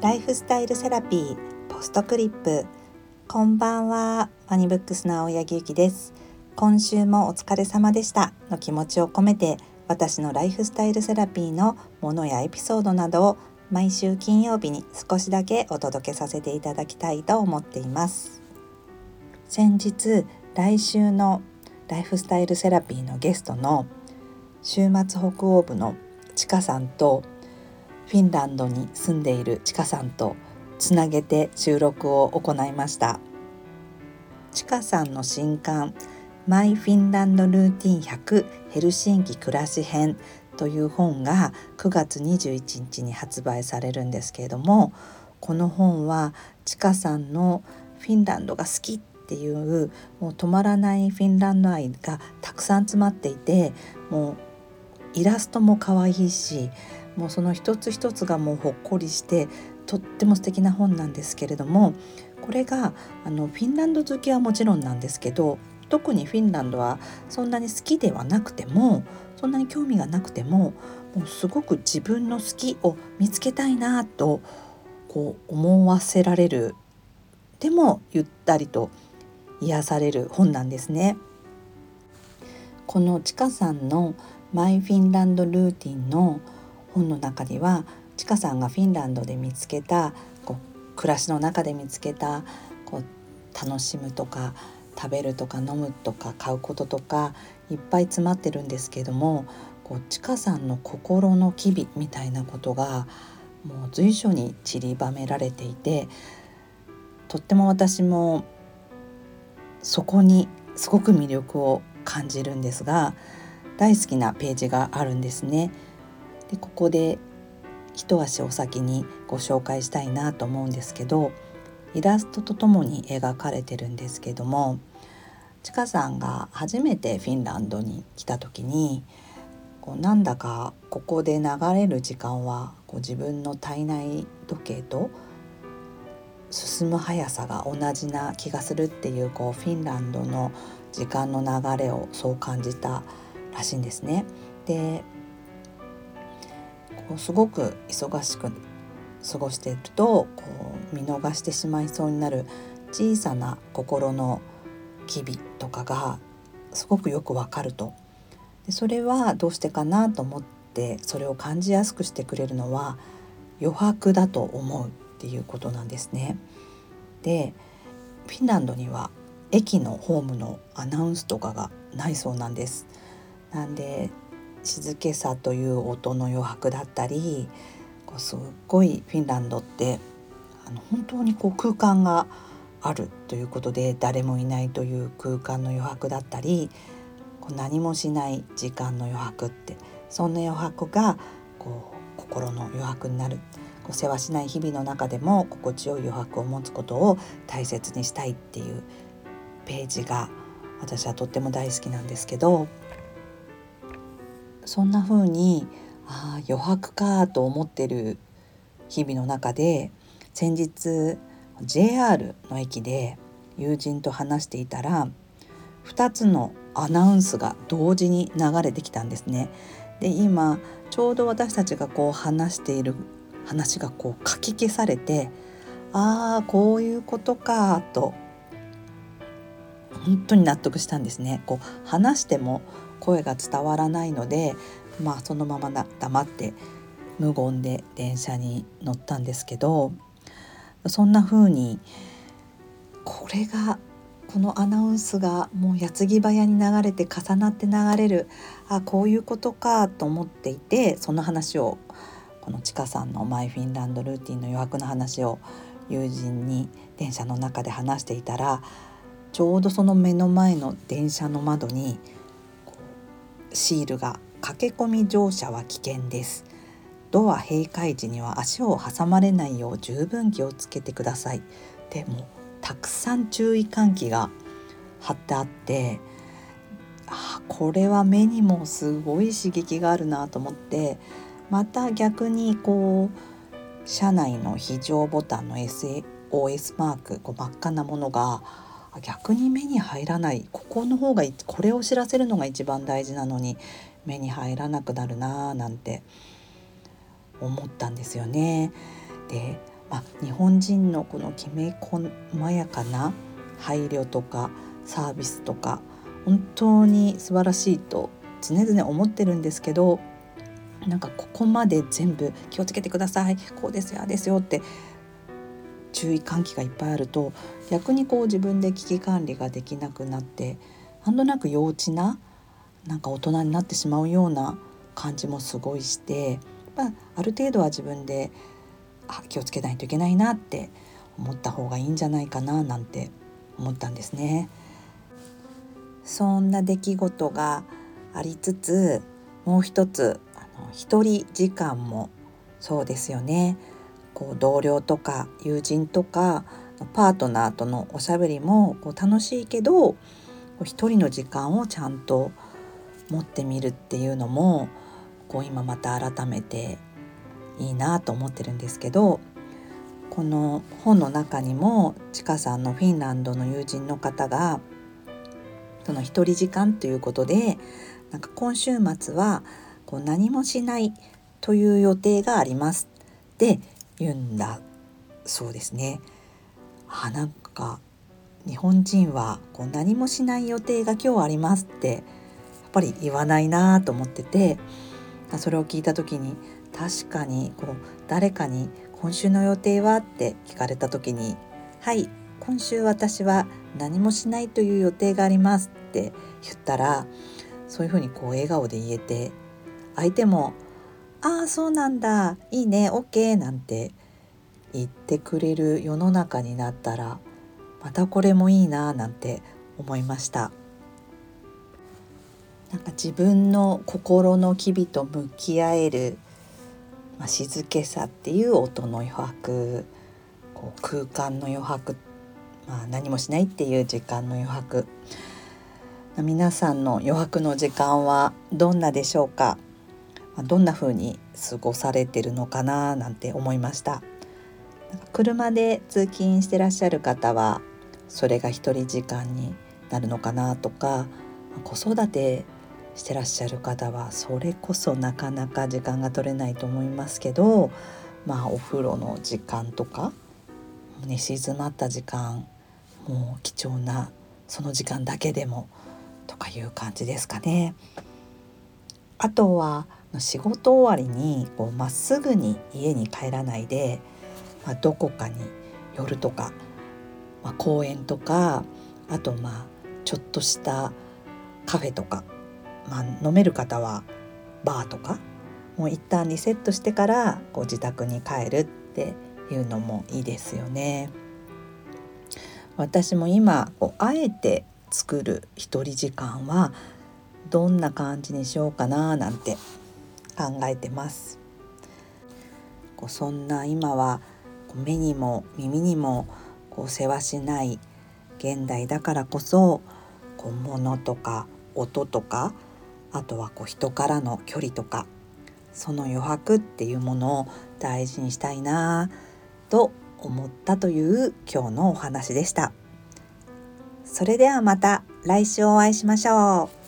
ライフスタイルセラピーポストクリップ。こんばんはワニブックスの青柳ゆきです。今週もお疲れ様でした。の気持ちを込めて私のライフスタイルセラピーのものやエピソードなどを毎週金曜日に少しだけお届けさせていただきたいと思っています。先日来週のライフスタイルセラピーのゲストの週末北欧部のちかさんとフィンランドに住んでいるちかさんとつなげて収録を行いました。ちかさんの新刊マイフィンランドルーティン100ヘルシンキ暮らし編という本が9月21日に発売されるんですけれどもこの本はちかさんのフィンランドが好きっていうもう止まらないフィンランド愛がたくさん詰まっていてもうイラストも可愛いしもうその一つ一つがもうほっこりしてとっても素敵な本なんですけれどもこれがあのフィンランド好きはもちろんなんですけど特にフィンランドはそんなに好きではなくてもそんなに興味がなくてももうすごく自分の好きを見つけたいなとこう思わせられるでもゆったりと癒される本なんですね。このちかさんのマイフィンランドルーティンの本の中にはちかさんがフィンランドで見つけたこう暮らしの中で見つけたこう楽しむとか食べるとか飲むとか買うこととかいっぱい詰まってるんですけどもこうちかさんの心の機微みたいなことがもう随所に散りばめられていてとっても私もそこにすごく魅力を感じるんですが大好きなページがあるんですね。でここで一足お先にご紹介したいなと思うんですけどイラストとともに描かれてるんですけどもちかさんが初めてフィンランドに来た時にこうなんだかここで流れる時間はこう自分の体内時計と進む速さが同じな気がするっていうこうフィンランドの時間の流れをそう感じたらしいんですね。でこうすごく忙しく過ごしているとこう見逃してしまいそうになる小さな心の機微とかがすごくよくわかるとでそれはどうしてかなと思ってそれを感じやすくしてくれるのは余白だと思うっていうことなんですね。でフィンランドには駅のホームのアナウンスとかがないそうなんです。なんで静けさという音の余白だったりこうすっごいフィンランドってあの本当にこう空間があるということで誰もいないという空間の余白だったりこう何もしない時間の余白ってそんな余白がこう心の余白になる。こう世話しない日々の中でも心地よい余白を持つことを大切にしたいっていうページが私はとっても大好きなんですけどそんな風にああ余白かと思ってる日々の中で先日 JR の駅で友人と話していたら2つのアナウンスが同時に流れてきたんですね。で今ちょうど私たちがこう話している話がこう書き消されてああこういうことかと本当に納得したんですね。こう話しても声が伝わらないのでまあそのままな黙って無言で電車に乗ったんですけどそんな風にこれがこのアナウンスがもう矢継ぎ早に流れて重なって流れるあこういうことかと思っていてその話をこのちかさんのマイフィンランドルーティンの余白の話を友人に電車の中で話していたらちょうどその目の前の電車の窓にシールが駆け込み乗車は危険です。ドア閉会時には足を挟まれないよう十分気をつけてください。でもたくさん注意喚起が貼ってあってあこれは目にもすごい刺激があるなと思ってまた逆にこう車内の非常ボタンの SOS マークこう真っ赤なものが逆に目に入らない。ここの方がこれを知らせるのが一番大事なのに目に入らなくなるなーなんて思ったんですよね。でまあ、日本人のこのきめ細やかな配慮とかサービスとか本当に素晴らしいと常々思ってるんですけどなんかここまで全部気をつけてください。こうですよあですよって注意喚起がいっぱいあると逆にこう自分で危機管理ができなくなってなんとなく幼稚ななんか大人になってしまうような感じもすごいして、まあ、ある程度は自分であ気をつけないといけないなって思った方がいいんじゃないかななんて思ったんですね。そんな出来事がありつつもう一つあの一人時間もそうですよね。こう同僚とか友人とかパートナーとのおしゃべりもこう楽しいけど一人の時間をちゃんと持ってみるっていうのもこう今また改めていいなと思ってるんですけどこの本の中にもちかさんのフィンランドの友人の方がその一人時間ということでなんか今週末はこう何もしないという予定があります。って言うんだそうですね。あなんか日本人はこう何もしない予定が今日ありますってやっぱり言わないなと思っててそれを聞いた時に確かにこう誰かに「今週の予定は?」って聞かれた時に「はい今週私は何もしないという予定があります」って言ったらそういうふうにこう笑顔で言えて相手も「ああそうなんだ。いいね。OK」なんて言ってくれる世の中になったらまたこれもいいな。なんて思いました。なんか自分の心の機微と向き合える、まあ、静けさっていう音の余白こう空間の余白、まあ、何もしないっていう時間の余白。皆さんの余白の時間はどんなでしょうか？どんな風に過ごされてるのかななんて思いました車で通勤してらっしゃる方はそれが一人時間になるのかなとか子育てしてらっしゃる方はそれこそなかなか時間が取れないと思いますけどまあお風呂の時間とか寝静まった時間もう貴重なその時間だけでもとかいう感じですかね。あとは仕事終わりにこうまっすぐに家に帰らないで、まあ、どこかに寄るとか、まあ、公園とかあとまあちょっとしたカフェとかまあ、飲める方はバーとかもう一旦リセットしてからこう自宅に帰るっていうのもいいですよね。私も今こうあえて作る一人時間はどんな感じにしようかななんて考えてます。こうそんな今は目にも耳にもこう世話しない現代だからこそこう物とか音とかあとはこう人からの距離とかその余白っていうものを大事にしたいなと思ったという今日のお話でした。それではまた来週お会いしましょう。